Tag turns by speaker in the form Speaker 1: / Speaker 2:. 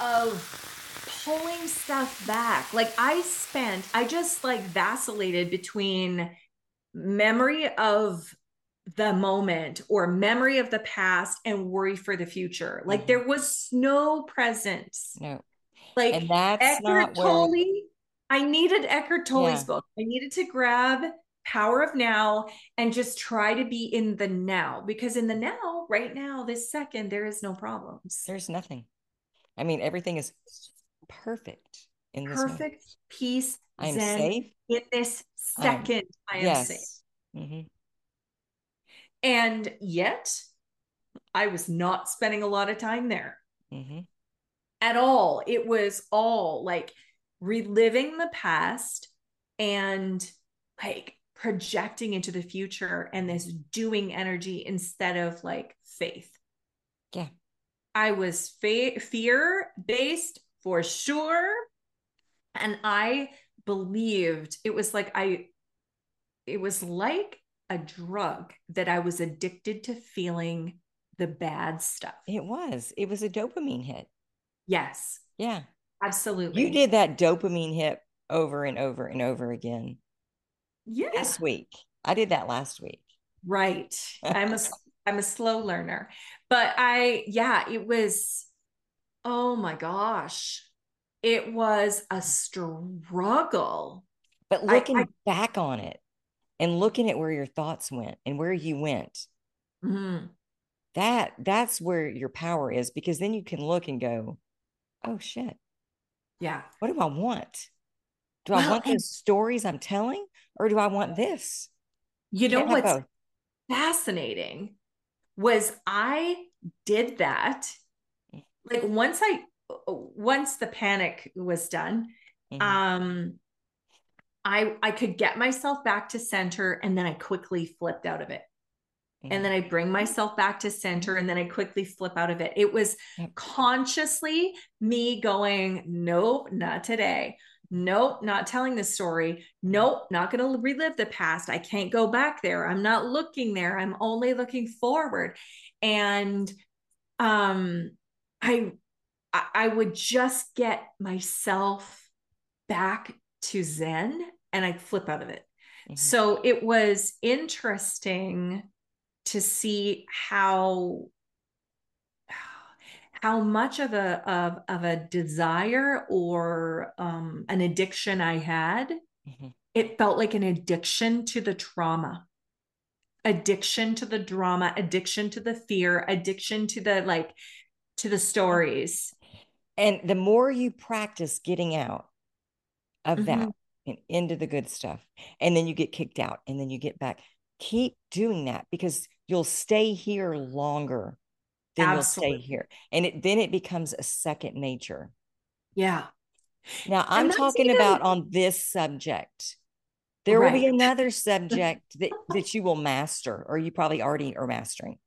Speaker 1: of pulling stuff back. Like I spent, I just like vacillated between memory of the moment or memory of the past and worry for the future. Like mm-hmm. there was no presence.
Speaker 2: No.
Speaker 1: Like and that's Eckhart Tolle, where... I needed Eckhart Tolle's yeah. book. I needed to grab Power of Now and just try to be in the now because in the now, right now, this second, there is no problems.
Speaker 2: There's nothing. I mean, everything is perfect in
Speaker 1: this perfect moment. peace. I'm safe in this second. I am yes. safe. Mm-hmm. And yet, I was not spending a lot of time there mm-hmm. at all. It was all like reliving the past and like projecting into the future and this doing energy instead of like faith. I was fa- fear based for sure. And I believed it was like I, it was like a drug that I was addicted to feeling the bad stuff.
Speaker 2: It was. It was a dopamine hit.
Speaker 1: Yes.
Speaker 2: Yeah.
Speaker 1: Absolutely.
Speaker 2: You did that dopamine hit over and over and over again.
Speaker 1: Yeah.
Speaker 2: This week. I did that last week.
Speaker 1: Right. I'm a I'm a slow learner. But I yeah, it was oh my gosh. It was a struggle.
Speaker 2: But looking I, I, back on it, and looking at where your thoughts went and where you went mm-hmm. that that's where your power is because then you can look and go oh shit
Speaker 1: yeah
Speaker 2: what do i want do well, i want those stories i'm telling or do i want this
Speaker 1: you know what's fascinating was i did that like once i once the panic was done mm-hmm. um I I could get myself back to center and then I quickly flipped out of it. Mm-hmm. And then I bring myself back to center and then I quickly flip out of it. It was yep. consciously me going, nope, not today. Nope, not telling the story. Nope, not going to relive the past. I can't go back there. I'm not looking there. I'm only looking forward. And um I I would just get myself back to Zen and I'd flip out of it. Mm-hmm. So it was interesting to see how how much of a of, of a desire or um, an addiction I had, mm-hmm. it felt like an addiction to the trauma, addiction to the drama, addiction to the fear, addiction to the like to the stories.
Speaker 2: And the more you practice getting out, of mm-hmm. that and into the good stuff. And then you get kicked out and then you get back. Keep doing that because you'll stay here longer than Absolutely. you'll stay here. And it, then it becomes a second nature.
Speaker 1: Yeah.
Speaker 2: Now I'm talking even... about on this subject. There right. will be another subject that, that you will master, or you probably already are mastering.